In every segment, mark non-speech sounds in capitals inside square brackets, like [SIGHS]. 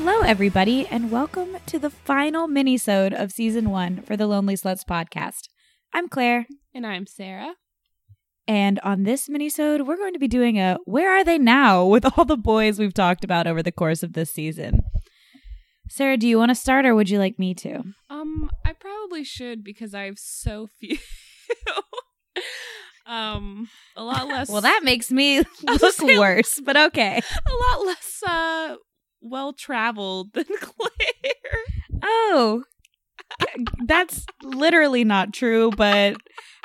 Hello, everybody, and welcome to the final mini-sode of season one for the Lonely Sluts podcast. I'm Claire, And I'm Sarah. and on this mini-sode, we're going to be doing a "Where Are They Now?" with all the boys we've talked about over the course of this season. Sarah, do you want to start, or would you like me to? Um, I probably should because I have so few. [LAUGHS] um, a lot [LAUGHS] less. Well, that makes me [LAUGHS] look worse, but okay. a lot less uh well traveled [LAUGHS] than Claire. Oh, that's literally not true, but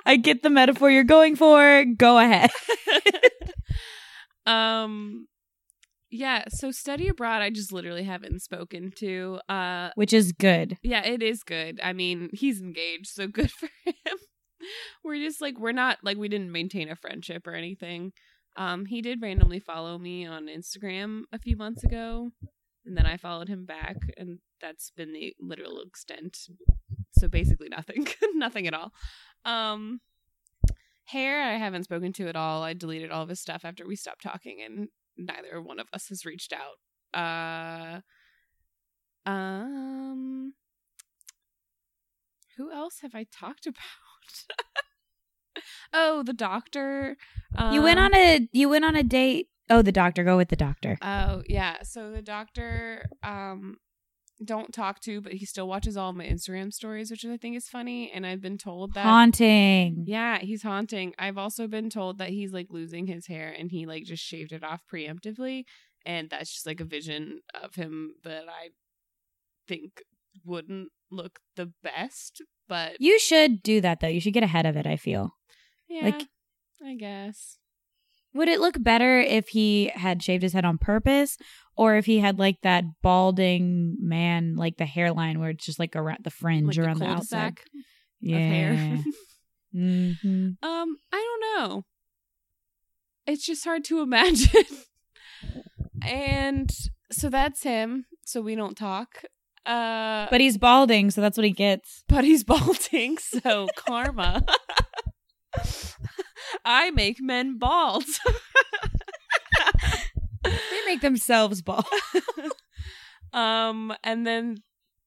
I get the metaphor you're going for. Go ahead. [LAUGHS] um, yeah. So study abroad, I just literally haven't spoken to. Uh, Which is good. yeah, it is good. I mean, he's engaged, so good [LAUGHS] for him. we're just like we're not like we didn't maintain a friendship or anything. Um, he did randomly follow me on Instagram a few months ago, and then I followed him back, and that's been the literal extent. So basically nothing, [LAUGHS] nothing at all. Um, hair, I haven't spoken to at all. I deleted all of his stuff after we stopped talking, and neither one of us has reached out. Uh, um, who else have I talked [LAUGHS] about? Oh, the doctor. Um, You went on a you went on a date. Oh, the doctor. Go with the doctor. Oh yeah, so the doctor um don't talk to, but he still watches all my Instagram stories, which I think is funny. And I've been told that Haunting. yeah, he's haunting. I've also been told that he's like losing his hair and he like just shaved it off preemptively, and that's just like a vision of him that I think wouldn't look the best, but You should do that though. You should get ahead of it. I feel. Yeah, like- I guess. Would it look better if he had shaved his head on purpose, or if he had like that balding man, like the hairline where it's just like around the fringe Like around the the outside? Yeah. of hair. [LAUGHS] hmm Um, I don't know. It's just hard to [LAUGHS] imagine. and so that's him. So we don't talk. Uh But he's balding, so that's what he gets. but he's [LAUGHS] balding, so karma. [LAUGHS] I make men bald. They make themselves bald. [LAUGHS] um and then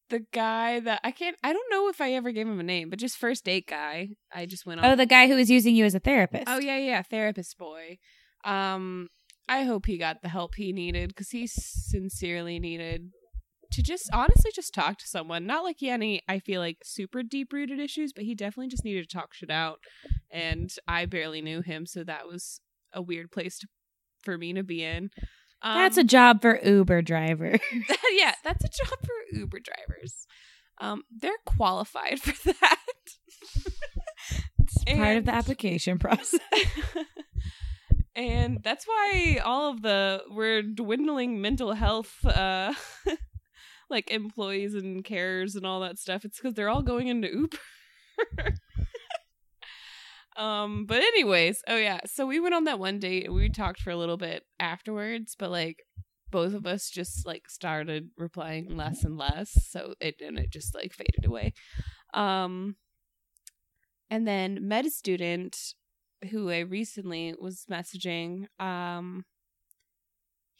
the guy that I can't I don't know if I ever gave him a name, but just first date guy. I just went on Oh, the guy who was using you as a therapist. Oh yeah, yeah, therapist boy. Um, I hope he got the help he needed because he sincerely needed to just honestly just talk to someone. Not like he had any, I feel like super deep rooted issues, but he definitely just needed to talk shit out. And I barely knew him, so that was a weird place to, for me to be in. Um, That's a job for Uber driver. [LAUGHS] yeah, that's a job for Uber drivers. Um, they're qualified for [LAUGHS] that. It's part of the application process. [LAUGHS] and that's why all of the we're dwindling mental health uh like employees and carers and all that stuff. It's because they're all going into uber. [LAUGHS] Um but anyways oh yeah. So we went on that one date and we talked for a little bit afterwards but like both of us just like started replying less and less. So it and it just like faded away. Um and then med student who I recently was messaging, um,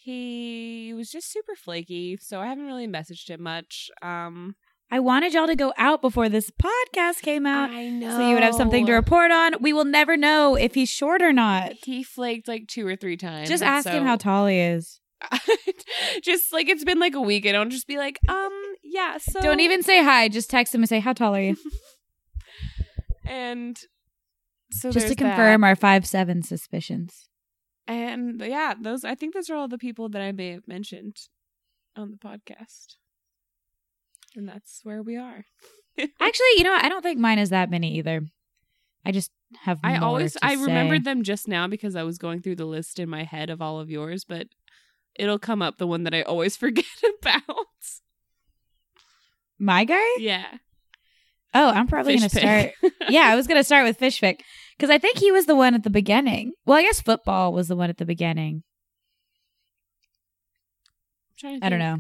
he was just super flaky, so I haven't really messaged him much. Um, I wanted y'all to go out before this podcast came out I know. so you would have something to report on. We will never know if he's short or not. He flaked like two or three times. Just ask him how tall he is. [LAUGHS] just like it's been like a week. I don't just be like, um, yeah. So Don't even say hi. Just text him and say, How tall are you? [LAUGHS] And so Just to there's that. confirm our five seven suspicions. And yeah, those I think those are all the people that I may have mentioned on the podcast. And that's where we are. [LAUGHS] Actually, you know, what? I don't think mine is that many either. I just have. I always I say. remembered them just now because I was going through the list in my head of all of yours, but it'll come up the one that I always [LAUGHS] forget about. my guy. yeah. Oh, I'm probably Fish gonna pick. start. yeah, I was gonna start with fish pick [LAUGHS] because I think he was the one at the beginning. Well, I guess football was the one at the beginning. I don't know.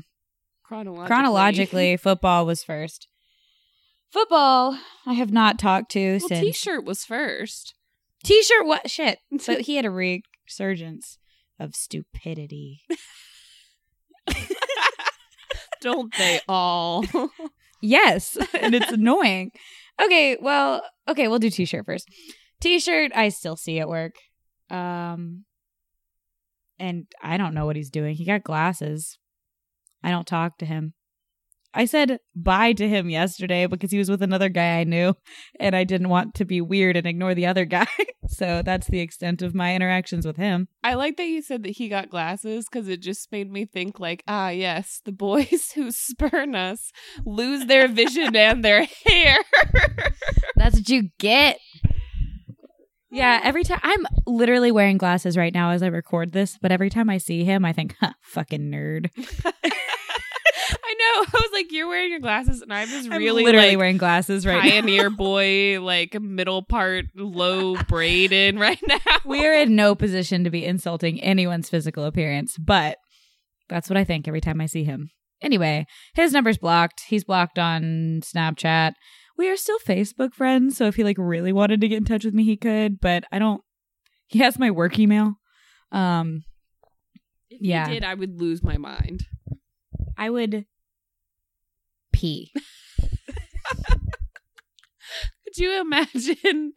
Chronologically. Chronologically, [LAUGHS] football was first. Football, I have not talked to well, since. T-shirt was first. T-shirt, what shit? [LAUGHS] So he had a resurgence of stupidity. [LAUGHS] Don't they all? Yes, and it's annoying. Okay, well, okay, we'll do t-shirt first. T-shirt I still see at work. Um and I don't know what he's doing. He got glasses. I don't talk to him. I said bye to him yesterday because he was with another guy I knew and I didn't want to be weird and ignore the other guy. [LAUGHS] so that's the extent of my interactions with him. I like that you said that he got glasses because it just made me think like, ah, yes, the boys [LAUGHS] who spurn us lose their vision and their [LAUGHS] hair. That's what you get. Yeah, every time I'm literally wearing glasses right now as I record this, but every time I see him, I think, huh, fucking nerd. [LAUGHS] I know. I was like, you're wearing your glasses, and I'm just I'm really literally like, wearing glasses right now. pioneer [LAUGHS] boy, like middle part low braid in [LAUGHS] right now. We are in no position to be insulting anyone's physical appearance, but that's what I think every time I see him. Anyway, his number's blocked. He's blocked on Snapchat. We are still Facebook friends, so if he like really wanted to get in touch with me, he could, but I don't he has my work email. Um If Yeah. he did, I would lose my mind. I would pee. [LAUGHS] Could you imagine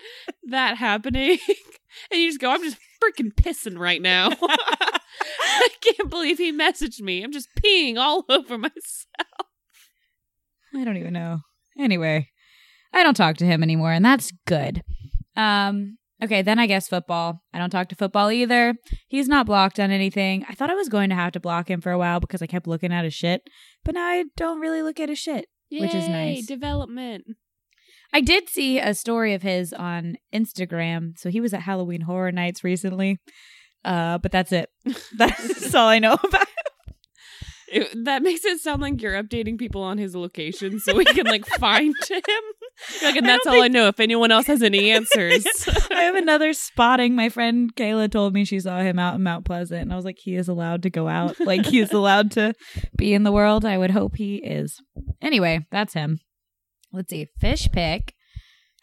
that happening? [LAUGHS] and you just go, I'm just freaking pissing right now. [LAUGHS] I can't believe he messaged me. I'm just peeing all over myself. I don't even know. Anyway, I don't talk to him anymore, and that's good. Um, okay, then I guess football. I don't talk to football either. He's not blocked on anything. I thought I was going to have to block him for a while because I kept looking at his shit, but now I don't really look at his shit. Which is nice. Development. I did see a story of his on Instagram. So he was at Halloween Horror Nights recently. Uh, but that's it. [LAUGHS] That's all I know about. It- that makes it sound like you're updating people on his location so we can like find [LAUGHS] him. Like, and that's don't all I know. If anyone else has any answers, [LAUGHS] I have another spotting. My friend Kayla told me she saw him out in Mount Pleasant, and I was like, he is allowed to go out. [LAUGHS] Like he is allowed to be in the world. I would hope he is. Anyway, that's him. Let's see. Fish pick.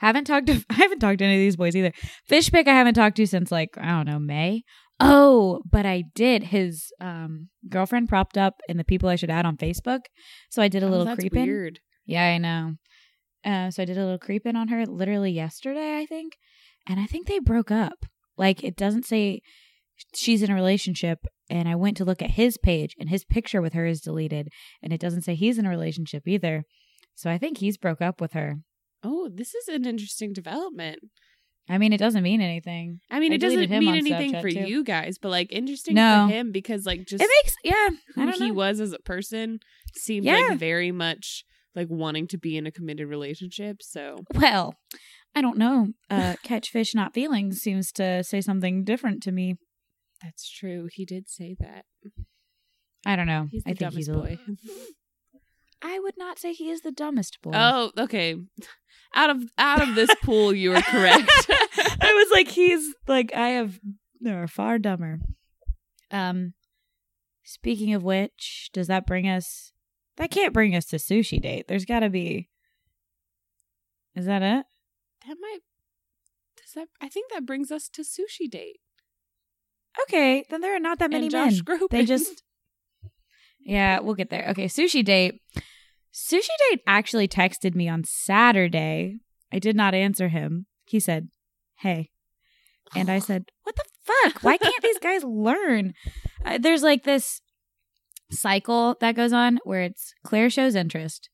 Haven't talked to [LAUGHS] I haven't talked to any of these boys either. Fish pick I haven't talked to since like, I don't know, May. Oh, but I did. His um girlfriend propped up in the people I should add on Facebook. So I did a Oh, little that's creep weird. Yeah, I know. Uh, so I did a little creep in on her literally yesterday, I think. And I think they broke up. Like, it doesn't say she's in a relationship. And I went to look at his page, and his picture with her is deleted. And it doesn't say he's in a relationship either. So I think he's broke up with her. Oh, this is an interesting development. I mean, it doesn't mean anything. I mean, I it doesn't mean anything Snapchat, for too. you guys, but like interesting No. for him because like just it makes, yeah. I who he was as a person seemed Yeah. like very much like wanting to be in a committed relationship. So Well, I don't know. Uh, [LAUGHS] catch fish, not feelings seems to say something different to me. that's true. He did say that. I don't know. He's the I think dumbest he's a, boy. [LAUGHS] I would not say he is the dumbest boy. oh, okay. Out of out of this pool, you were correct. [LAUGHS] I was like, he's like, I have, there are far dumber. Um, speaking of which, does that bring us? That can't bring us to sushi date. There's got to be. Is that it? that might. Does that? I think that brings us to sushi date. Okay, then there are not that many men. They just. Yeah, we'll get there. Okay, sushi date. Sushi date actually texted me on Saturday. I did not answer him. He said, "Hey," and I [SIGHS] said, "What the fuck? Why can't these guys [LAUGHS] learn?" Uh, there's like this cycle that goes on where it's Claire shows interest,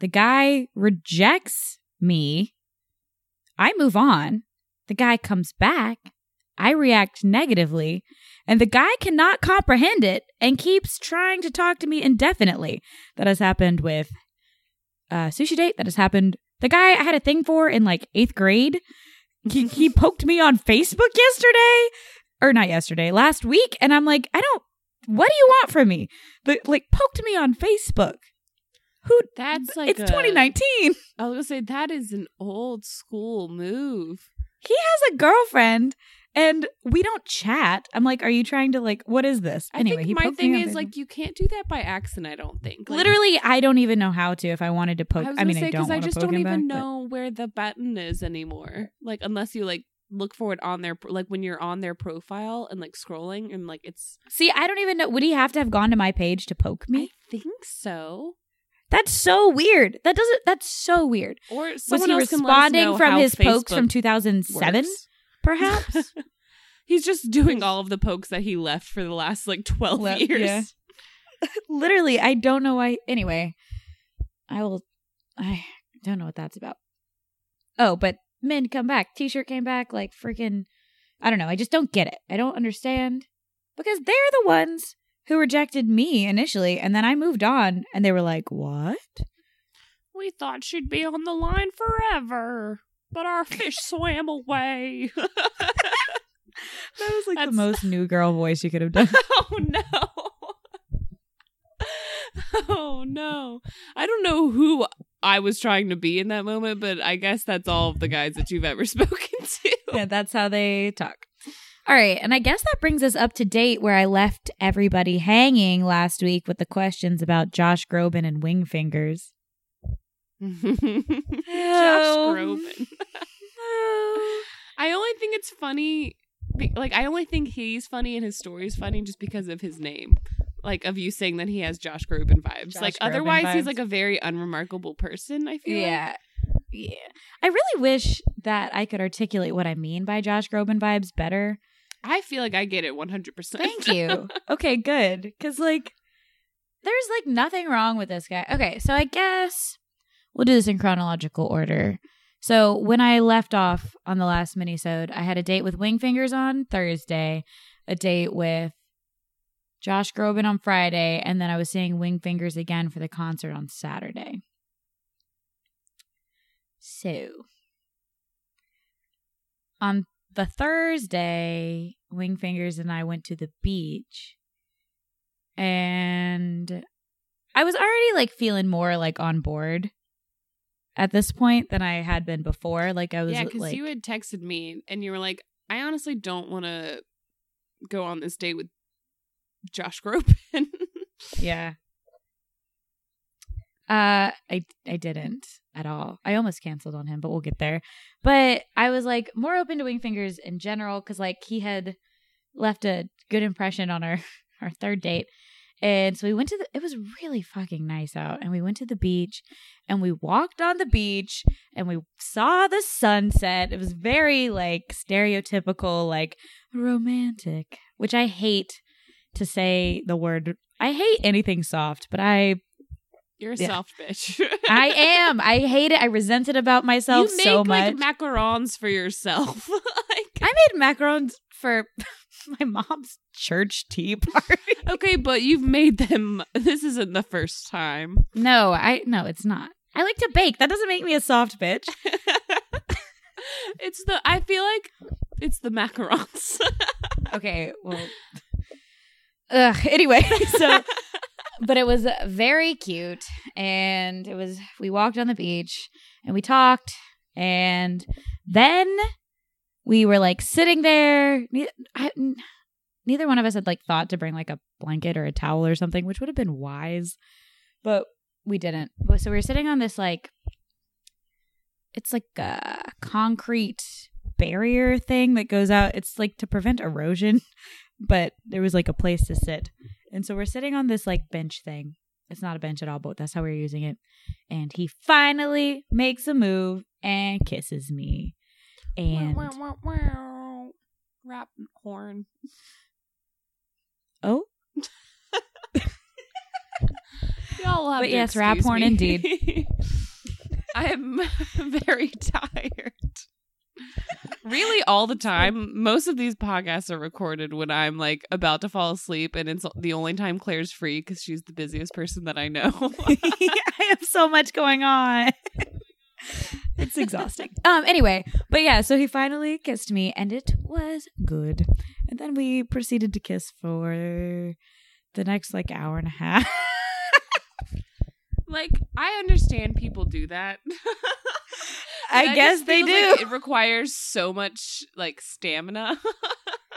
the guy rejects me, I move on, the guy comes back, I react negatively, and the guy cannot comprehend it and keeps trying to talk to me indefinitely. That has happened with uh, Sushi Date. That has happened. The guy I had a thing for in like eighth grade, he, he [LAUGHS] poked me on Facebook yesterday, or not yesterday, last week, and I'm like, I don't. What do you want from me? But like, poked me on Facebook. Who? That's like it's a- 2019. I was gonna say that is an old school move. He has a girlfriend, and we don't chat. I'm like, are you trying to like? What is this? I anyway, my thing is like you can't do that by accident. I don't think. Like, Literally, I don't even know how to. If I wanted to poke, I was I, mean, say I don't I just don't even back, but- know where the button is anymore. Like unless you like look for it on their like when you're on their profile and like scrolling and like it's See, I don't even know. Would he have to have gone to my page to poke me? I think so. That's so weird. That doesn't. That's so weird. Or Was he else can let us responding from his pokes from 2007? works. Perhaps. [LAUGHS] He's just doing all of the pokes that he left for the last like 12 Le- years. yeah. [LAUGHS] Literally, I don't know why. Anyway, I will. I don't know what that's about. Oh, but men come back. T-shirt came back. Like freaking. I don't know. I just don't get it. I don't understand because they're the ones who rejected me initially, and then I moved on, and they were like, "What?" We thought she'd be on the line forever, but our fish [LAUGHS] swam away. That was like That's- the most new girl voice you could have done. [LAUGHS] oh no. [LAUGHS] Oh no. I don't know who I was trying to be in that moment, but I guess that's all of the guys that you've ever [LAUGHS] spoken to. yeah, that's how they talk. All right, and I guess that brings us up to date where I left everybody hanging last week with the questions about Josh Groban and wing fingers. [LAUGHS] Josh. Groban. I only think it's funny. Like, I only think he's funny and his story is funny just because of his name. Like, of you saying that he has Josh Groban vibes. Josh like, Groban otherwise, he's like a very unremarkable person, I feel like. Yeah. Yeah. I really wish that I could articulate what I mean by Josh Groban vibes better. I feel like I get it 100%. Thank you. [LAUGHS] okay, good. Cuz like there's like nothing wrong with this guy. Okay, so I guess we'll do this in chronological order. So when I left off on the last minisode, I had a date with Wingfingers on Thursday, a date with Josh Groban on Friday, and then I was seeing Wingfingers again for the concert on Saturday. So on the Thursday, Wingfingers and I went to the beach. And I was already like feeling more like on board at this point than I had been before. Like I was yeah, because like you had texted me and you were like, I honestly don't want to go on this date with Josh Groban. [LAUGHS] Yeah. Uh I I didn't at all. I almost canceled on him, but we'll get there. But I was like more open to Wingfingers in general cuz like he had left a good impression on our [LAUGHS] our third date. And so we went to the it was really fucking nice out and we went to the beach and we walked on the beach and we saw the sunset. It was very like stereotypical like romantic, which I hate to say the word I hate anything soft, but I You're a Yeah. soft bitch. [LAUGHS] I [LAUGHS] am. I hate it. I resent it about myself you make so like macarons for yourself. [LAUGHS] like, I made macarons for my mom's church tea party. okay, but you've made them. This isn't the first time. No, I no, it's not. I like to bake. That doesn't make me a soft bitch. it's the. I feel like it's the macarons. Okay, well Ugh, anyway, [LAUGHS] [LAUGHS] so [LAUGHS] but it was very cute and it was we walked on the beach and we talked and then we were like sitting there. Ne- I, n- neither one of us had like thought to bring like a blanket or a towel or something which would have been wise but we didn't. So we were sitting on this like it's like a concrete barrier thing that goes out. It's like to prevent erosion but there was like a place to sit and so we're sitting on this like bench thing. It's not a bench at all, but that's how we are using it. And he finally makes a move and kisses me. And Wow, wow, wow. Rap horn. oh, [LAUGHS] Y'all have But to yes, rap horn me. indeed. [LAUGHS] I am [LAUGHS] very tired. Really, all the time. Most of these podcasts are recorded when I'm like about to fall asleep, and it's the only time Claire's free because she's the busiest person that I know. [LAUGHS] I have so much going on. it's exhausting. Um anyway, but yeah, so he finally kissed me and it was good. And then we proceeded to kiss for the next like hour and a half. like, I understand people do that. [LAUGHS] I guess they do. like it requires so much like stamina. [LAUGHS]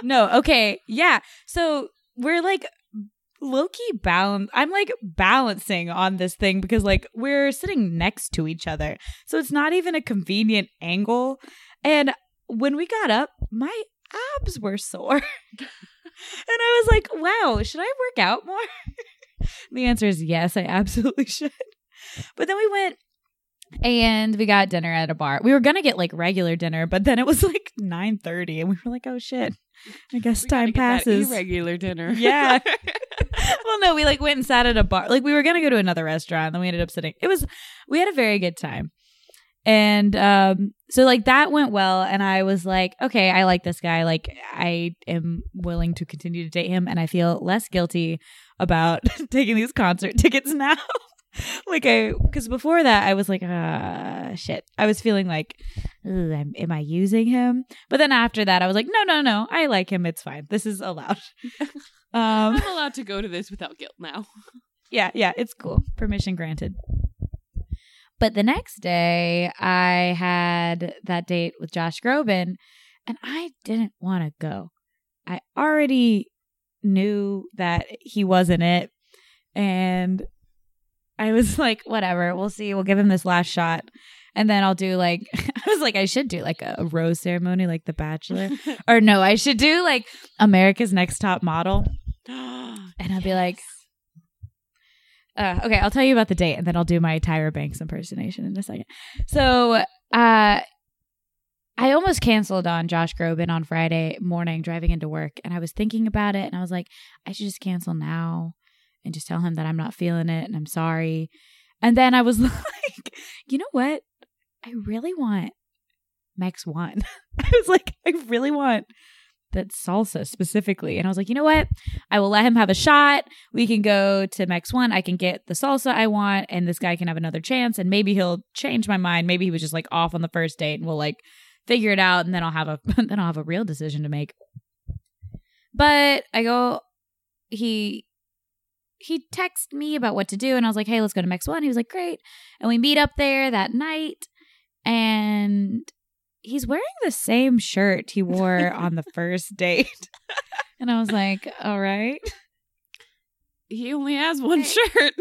No, okay. Yeah. So we're like low key balance. I'm like balancing on this thing because like we're sitting next to each other. So it's not even a convenient angle. And when we got up, my abs were sore. [LAUGHS] and I was like, wow, should I work out more? [LAUGHS] the answer is yes, I absolutely should. But then we went and we got dinner at a bar. We were gonna get like regular dinner, but then it was like nine thirty, and we were like, "Oh shit!" I guess We time gotta get that passes. Regular dinner. Yeah. [LAUGHS] well, no, we like went and sat at a bar. Like we were gonna go to another restaurant, then we ended up sitting. It was we had a very good time, and um, so like that went well. And I was like, okay, I like this guy. Like I am willing to continue to date him, and I feel less guilty about [LAUGHS] taking these concert tickets now. [LAUGHS] like I, because before that I was like, ah, shit. I was feeling like, am, am I using him? But then after that, I was like, no, no, no, I like him. It's fine. This is allowed. [LAUGHS] um, I'm allowed to go to this without guilt now. [LAUGHS] yeah, yeah, it's cool. Permission granted. But the next day, I had that date with Josh Groban, and I didn't want to go. I already knew that he wasn't it, and I was [LAUGHS] like, whatever, we'll see. We'll give him this last shot. And then I'll do like, [LAUGHS] I was like, I should do like a rose ceremony, like The Bachelor. [LAUGHS] or no, I should do like America's Next Top Model. [GASPS] And I'll be like, uh, okay, I'll tell you about the date, and then I'll do my Tyra Banks impersonation in a second. So, uh, I almost canceled on Josh Groban on Friday morning driving into work, and I was thinking about it, and I was like, I should just cancel now and just tell him that I'm not feeling it and I'm sorry. And then I was [LAUGHS] like, you know what? I really want Mex One. [LAUGHS] I was like, I really want that salsa specifically. And I was like, you know what? I will let him have a shot. We can go to Mex One. I can get the salsa I want, and this guy can have another chance. And maybe he'll change my mind. Maybe he was just like off on the first date, and we'll like figure it out, and then I'll have a [LAUGHS] then I'll have a real decision to make. But I go, he he texted me about what to do, and I was like, hey, let's go to Mex One. He was like, great, and we meet up there that night, and he's wearing the same shirt he wore [LAUGHS] on the first date. And I was like, all right. he only has one shirt.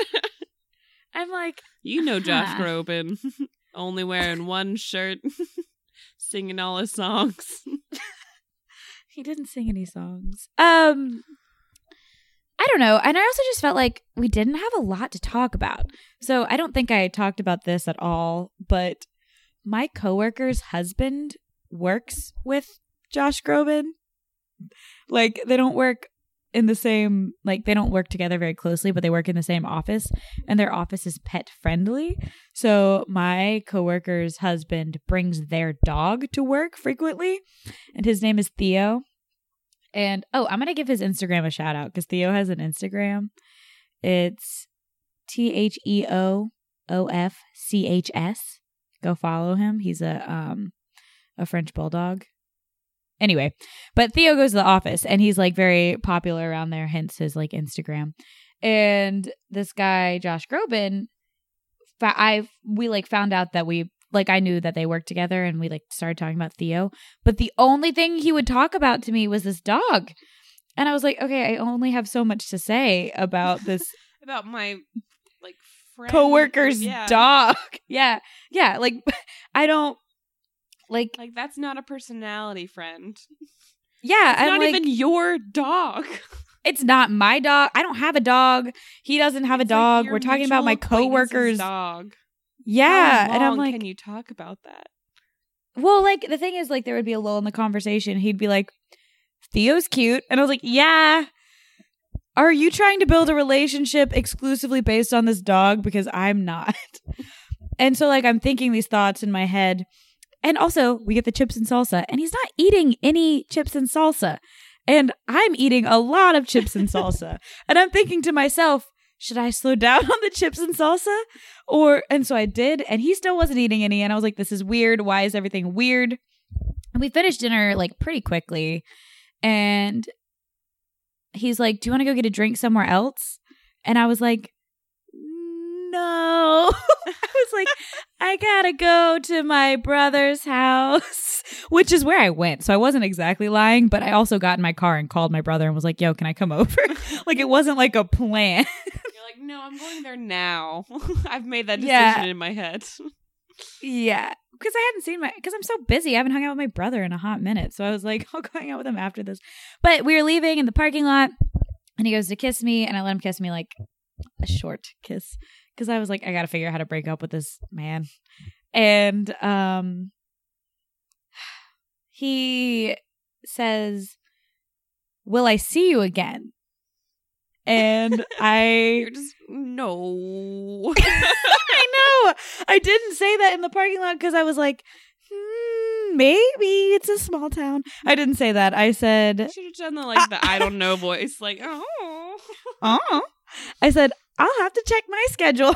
[LAUGHS] I'm like, you know Josh Huh. Groban. [LAUGHS] only wearing one shirt. Singing all his songs. he didn't sing any songs. Um I don't know. And I also just felt like we didn't have a lot to talk about. So I don't think I talked about this at all, but my coworker's husband works with Josh Groban. Like they don't work in the same like they don't work together very closely, but they work in the same office and their office is pet friendly. So my coworker's husband brings their dog to work frequently and his name is Theo. And oh, I'm going to give his Instagram a shout out cuz Theo has an Instagram. It's T H E O O F C H S. Go follow him. He's a um a French bulldog. Anyway, but Theo goes to the office and he's like very popular around there, hence his like Instagram. And this guy, Josh Groban, I we like found out that we like I knew that they worked together and we like started talking about Theo, but the only thing he would talk about to me was this dog. And I was like, okay, I only have so much to say about this [LAUGHS] About my like friend. coworker's Yeah. dog. [LAUGHS] Yeah. Yeah, like [LAUGHS] I don't like Like that's not a personality friend. yeah, It's I'm not like, even your dog. it's not my dog. I don't have a dog. He doesn't have a It's like dog. your We're talking about my coworker's dog. Yeah, and I'm like can you talk about that? Well, like the thing is, like there would be a lull in the conversation. He'd be like, "Theo's cute," and I was like, "Yeah." Are you trying to build a relationship exclusively based on this dog? Because I'm not. [LAUGHS] and so, like, I'm thinking these thoughts in my head. And also, we get the chips and salsa, and he's not eating any chips and salsa. And I'm eating a lot of chips and salsa. and I'm thinking to myself, should I slow down [LAUGHS] on the chips and salsa? Or, and so I did, and he still wasn't eating any. And I was like, this is weird. Why is everything weird? And we finished dinner like pretty quickly. And he's like, do you want to go get a drink somewhere else? And I was like, no. [LAUGHS] I was like, I gotta go to my brother's house, [LAUGHS] which is where I went. So I wasn't exactly lying, but I also got in my car and called my brother and was like, yo, can I come over? like it wasn't like a plan. No, I'm going there now. [LAUGHS] I've made that decision Yeah. in my head. [LAUGHS] Yeah. because I hadn't seen my because I'm so busy. I haven't hung out with my brother in a hot minute. So I was like, [LAUGHS] I'll go hang out with him after this. But we were leaving in the parking lot, and he goes to kiss me, and I let him kiss me like a short kiss because I was like, I got to figure out how to break up with this man. And um, [SIGHS] he says, "Will I see you again?" And I You're just no. [LAUGHS] I know. I didn't say that in the parking lot because I was like, hmm, maybe it's a small town. I didn't say that. I said, should have done the like the I don't know [LAUGHS] voice, like oh. oh. [LAUGHS] I said, I'll have to check my schedule. and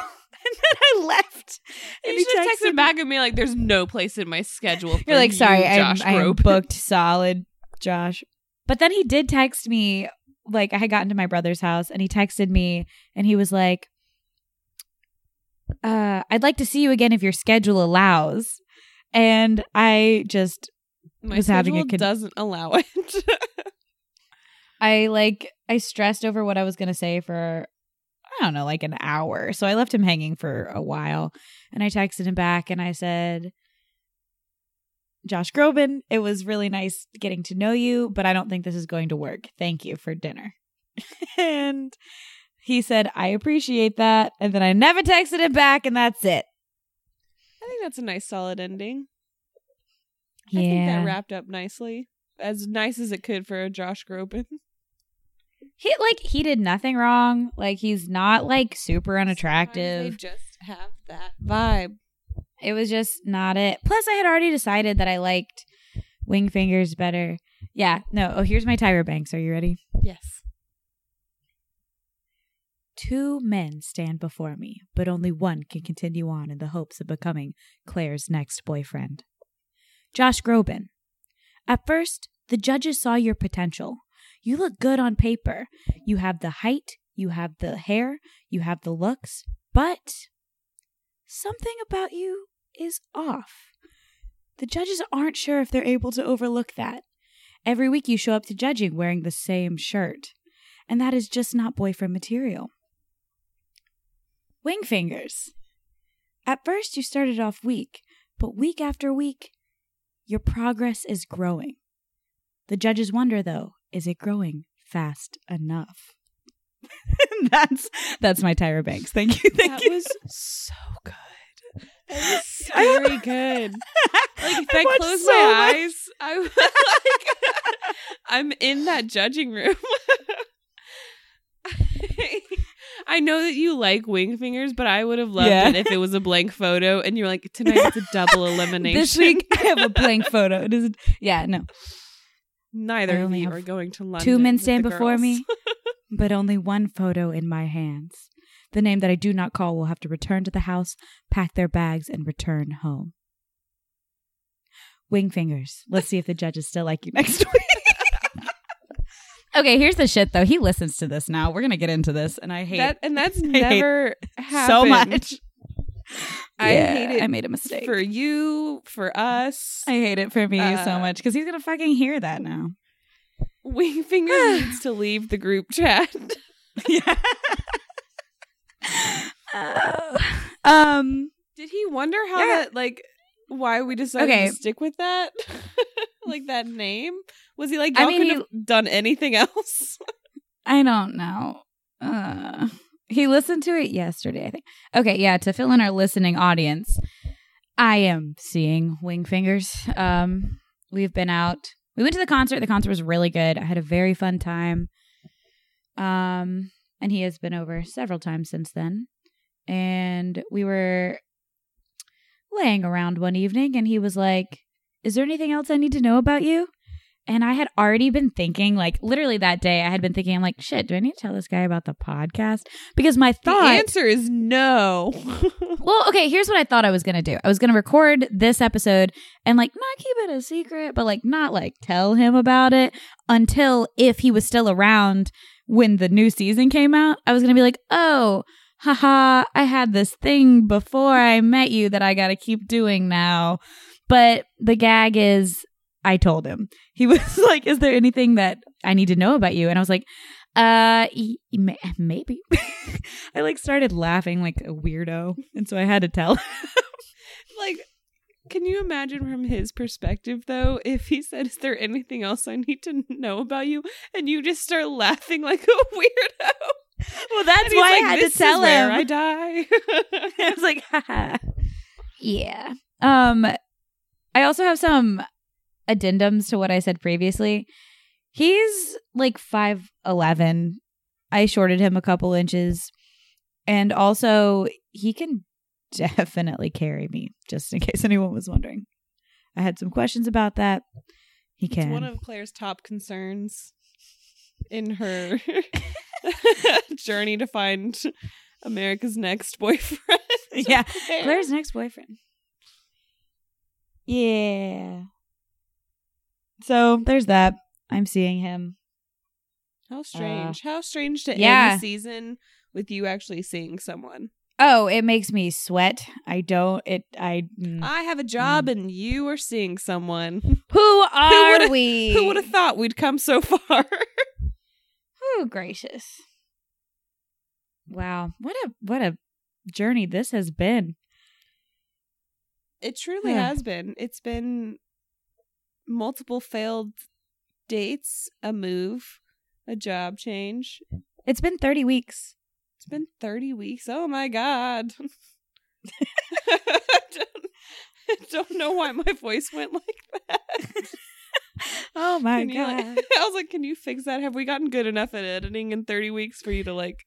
then I left. And You should have texted back at me like, "There's no place in my schedule." For You're like, you, sorry, I'm, Josh I am booked solid, Josh. But then he did text me, like I had gotten to my brother's house, and he texted me, and he was like, uh, "I'd like to see you again if your schedule allows." And I just, My was having a schedule con- doesn't allow it. [LAUGHS] I like, I stressed over what I was gonna say for. I don't know, like an hour. So I left him hanging for a while. And I texted him back and I said, Josh Groban, it was really nice getting to know you, but I don't think this is going to work. Thank you for dinner. [LAUGHS] and he said, I appreciate that. And then I never texted him back, and that's it. I think that's a nice solid ending. Yeah. I think that wrapped up nicely. As nice as it could for a Josh Groban. [LAUGHS] he like he did nothing wrong. Like he's not like super Sometimes unattractive. They just have that vibe. It was just not it. Plus, I had already decided that I liked wing fingers better. Yeah, no. Oh, here's my Tyra Banks. Are you ready? Yes. Two men stand before me, but only one can continue on in the hopes of becoming Claire's next boyfriend. Josh Groban. At first, the judges saw your potential. You look good on paper. You have the height, you have the hair, you have the looks, but something about you is off. The judges aren't sure if they're able to overlook that. Every week you show up to judging wearing the same shirt, and that is just not boyfriend material. Wing fingers. At first, you started off weak, but week after week, your progress is growing. The judges wonder, though, is it growing fast enough? [LAUGHS] that's that's my Tyra Banks. Thank you. Thank that you. was so good. That was [LAUGHS] very good. Like if [LAUGHS] I I, close so my much. eyes, I was [LAUGHS] like, I'm in that judging room. I know that you like wing fingers, but I would have loved Yeah. it if it was a blank photo and you're like, tonight it's a double elimination. This week I have a blank photo. It is yeah, no. neither I of you are going to London. Two men stand before girls. me, but only one photo in my hands. The name that I do not call will have to return to the house, pack their bags, and return home. Wing fingers. Let's see if the judges still like you next week. [LAUGHS] okay, here's the shit though. He listens to this now. We're gonna get into this, and I hate that, and that's [LAUGHS] hate never so much. I Yeah, hate it I made a mistake. for you, for us. I hate it for me so Uh, much because he's gonna fucking hear that now. Wing Fingers needs to leave the group chat. [LAUGHS] yeah. Uh, um. Did he wonder how Yeah. that like why we decided Okay. to stick with that? [LAUGHS] like that name? Was he like I mean, could have done anything [LAUGHS] else? I don't know. Uh, he listened to it yesterday, I think. Okay, yeah, to fill in our listening audience, I am seeing Wing Fingers. Um, we've been out. We went to the concert. The concert was really good. I had a very fun time. Um, and he has been over several times since then. And we were laying around one evening and he was like, Is there anything else I need to know about you? And I had already been thinking, like literally that day, I had been thinking, I'm like, shit, do I need to tell this guy about the podcast? Because my the thought answer is no. [LAUGHS] [LAUGHS] well, okay, here's what I thought I was going to do. I was going to record this episode and like not keep it a secret, but like not like tell him about it until if he was still around when the new season came out. I was going to be like, "Oh, haha, I had this thing before I met you that I got to keep doing now." But the gag is I told him. He [LAUGHS] was like, "Is there anything that I need to know about you?" And I was like, uh, maybe. [LAUGHS] I like started laughing like a weirdo, and so I had to tell. [LAUGHS] like Can you imagine from his perspective though, if he said, Is there anything else I need to know about you? And you just start laughing like a weirdo. [LAUGHS] Well, that's why like, I had "This to tell is where him. I die. [LAUGHS] [LAUGHS] I was like, Haha. yeah. Um, I also have some addendums to what I said previously. He's like five eleven. I shorted him a couple inches, and also he can definitely carry me. Just in case anyone was wondering, I had some questions about that. He can. It's can. one of Claire's top concerns in her [LAUGHS] journey to find America's next boyfriend. [LAUGHS] yeah, [LAUGHS] Claire's next boyfriend. Yeah. So there's that. I'm seeing him. How strange. How strange to Uh, yeah. end the season with you actually seeing someone. Oh, it makes me sweat. I don't. It. I. mm. I have a job and you are seeing someone. Who are would've- we? Who would have thought we'd come so far? Oh, gracious! Wow, what a what a journey this has been. It truly Yeah. has been. It's been multiple failed dates, a move, a job change. It's been 30 weeks. It's been 30 weeks. Oh my god. [LAUGHS] [LAUGHS] I, don't, I don't know why my voice went like that. [LAUGHS] Oh my Can you, like- [LAUGHS] god! I was like, can you fix that? Have we gotten good enough at editing in 30 weeks for you to like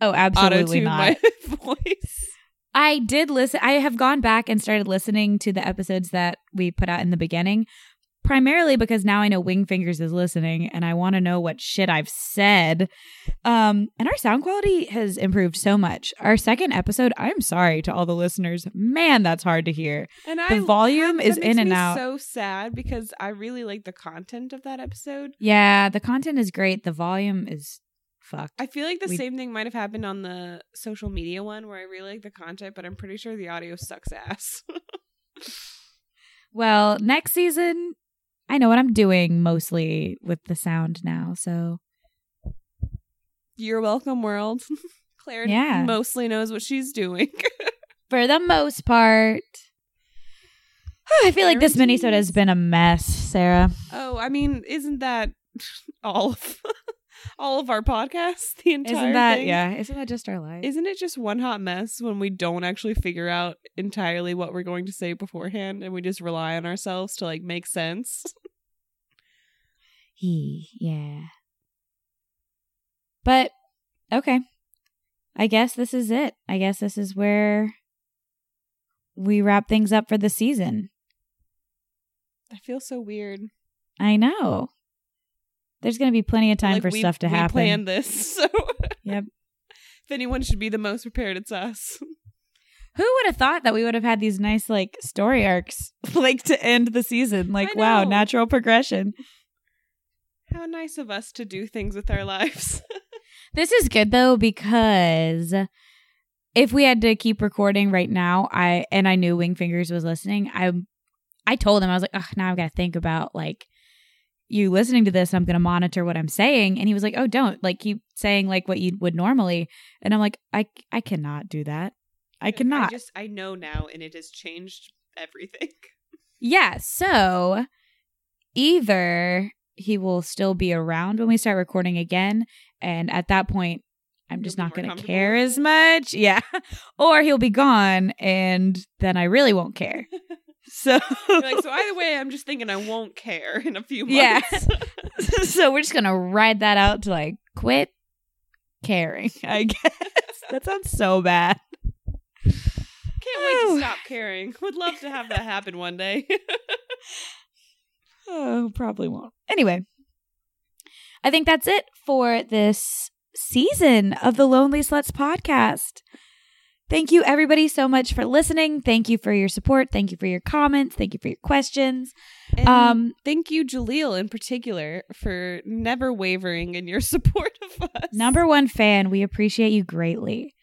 oh, absolutely not. my [LAUGHS] voice? I did listen. I have gone back and started listening to the episodes that we put out in the beginning, primarily because now I know Wingfingers is listening and I want to know what shit I've said. Um, and our sound quality has improved so much. Our second episode, I'm sorry to all the listeners. Man, that's hard to hear. And The I volume is in and out. So sad because I really like the content of that episode. Yeah, the content is great. The volume is fucked. I feel like the We- same thing might have happened on the social media one where I really like the content, but I'm pretty sure the audio sucks ass. [LAUGHS] Well, next season, I know what I'm doing mostly with the sound now. So You're welcome, world. [LAUGHS] Claire Yeah. mostly knows what she's doing. [LAUGHS] for the most part. [SIGHS] I feel like this minisode has been a mess, Sarah. oh, I mean, isn't that [LAUGHS] all of all of our podcasts? The entire Isn't that thing? yeah? Isn't that just our life? Isn't it just one hot mess when we don't actually figure out entirely what we're going to say beforehand and we just rely on ourselves to like make sense? He, yeah. But okay, I guess this is it. I guess this is where we wrap things up for the season. I feel so weird. I know. There's going to be plenty of time Like, for we- stuff to we happen. planned this, [LAUGHS] so Yep. [LAUGHS] if anyone should be the most prepared, it's us. [LAUGHS] Who would have thought that we would have had these nice like story arcs like to end the season? Like wow, natural progression. How nice of us to do things with our lives. [LAUGHS] This is good though because if we had to keep recording right now, I and I knew Wingfingers was listening, I I told him I was like, Ugh, now I've got to think about like you listening to this. I'm going to monitor what I'm saying, and he was like, oh, don't like keep saying like what you would normally, and I'm like, I I cannot do that. I cannot. I just I know now, and it has changed everything. [LAUGHS] Yeah, so either he will still be around when we start recording again, and at that point, I'm You'll just not going to care as much. Yeah. [LAUGHS] or he'll be gone, and then I really won't care. [LAUGHS] So, like so. Either way, I'm just thinking I won't care in a few months. Yeah. [LAUGHS] so we're just going to ride that out to like quit caring, I guess. that sounds so bad. Can't wait to [SIGHS] stop caring. Would love to have that happen one day. Oh, probably won't. Anyway, I think that's it for this season of the Lonely Sluts podcast. Thank you, everybody, so much for listening. Thank you for your support. Thank you for your comments. Thank you for your questions. And Um, thank you, Jaleel, in particular, for never wavering in your [LAUGHS] support of us. Number one fan, we appreciate you greatly.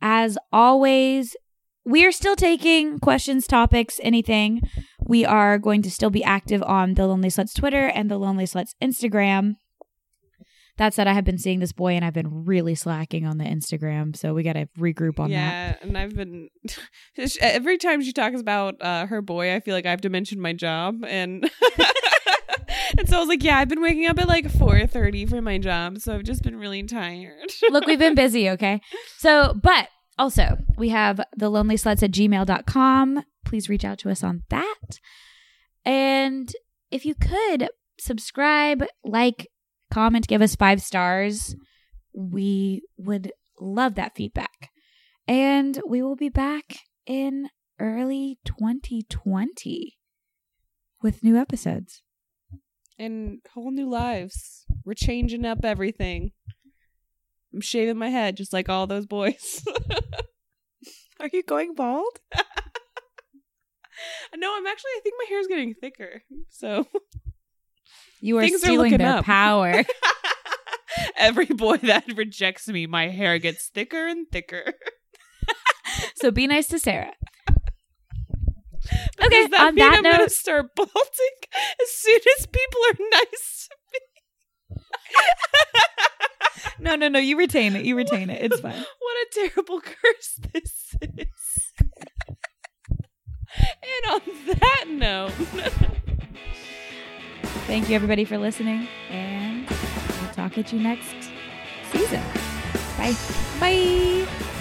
As always, we are still taking questions, topics, anything. We are going to still be active on the Lonely Sluts Twitter and the Lonely Sluts Instagram. That said, I have been seeing this boy and I've been really slacking on the Instagram, so we got to regroup on that. yeah, and I've been [LAUGHS] every time she talks about uh, her boy, I feel like I have to mention my job, and [LAUGHS] and so I was like, yeah, I've been waking up at like four thirty for my job, so I've just been really tired. [LAUGHS] Look, we've been busy, okay? So, but also, we have the lonely sluts at gmail.com. Please reach out to us on that. And if you could subscribe, like, comment, give us five stars, we would love that feedback. And we will be back in early 2020 with new episodes. and whole new lives. We're changing up everything. I'm shaving my head just like all those boys. [LAUGHS] Are you going bald? [LAUGHS] no, I'm actually. I think my hair is getting thicker. So You are Things are stealing looking their up. power. [LAUGHS] every boy that rejects me, my hair gets thicker and thicker. so be nice to Sarah. But Okay, does that on mean that I'm gonna start bolting as soon as people are nice to me. No, no, no. You retain it. You retain it. It's fine. What a terrible [LAUGHS] curse this is. And on that note, [LAUGHS] Thank you, everybody, for listening. And we'll talk at you next season. Bye. Bye.